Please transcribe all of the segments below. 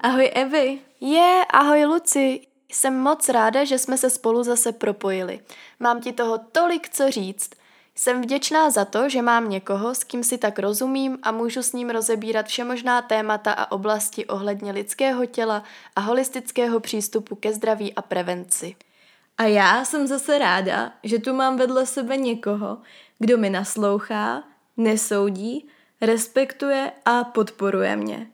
Ahoj Evy. Je, ahoj Luci. Jsem moc ráda, že jsme se spolu zase propojili. Mám ti toho tolik co říct. Jsem vděčná za to, že mám někoho, s kým si tak rozumím a můžu s ním rozebírat všemožná témata a oblasti ohledně lidského těla a holistického přístupu ke zdraví a prevenci. A já jsem zase ráda, že tu mám vedle sebe někoho, kdo mi naslouchá, nesoudí, respektuje a podporuje mě.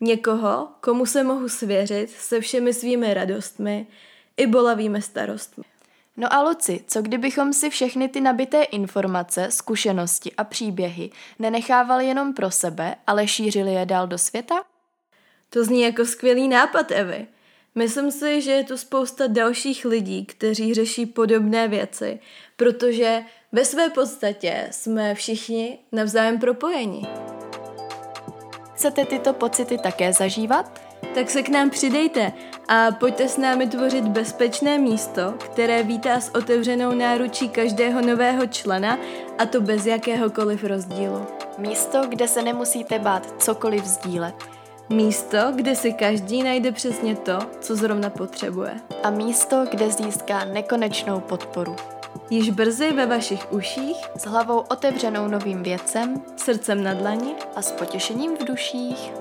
Někoho, komu se mohu svěřit se všemi svými radostmi i bolavými starostmi. No a Luci, co kdybychom si všechny ty nabité informace, zkušenosti a příběhy nenechávali jenom pro sebe, ale šířili je dál do světa? To zní jako skvělý nápad, Evy. Myslím si, že je tu spousta dalších lidí, kteří řeší podobné věci, protože ve své podstatě jsme všichni navzájem propojeni. Chcete tyto pocity také zažívat? Tak se k nám přidejte a pojďte s námi tvořit bezpečné místo, které vítá s otevřenou náručí každého nového člena a to bez jakéhokoliv rozdílu. Místo, kde se nemusíte bát cokoliv sdílet. Místo, kde si každý najde přesně to, co zrovna potřebuje. A místo, kde získá nekonečnou podporu. Již brzy ve vašich uších, S hlavou otevřenou novým věcem srdcem na dlani a s potěšením v duších.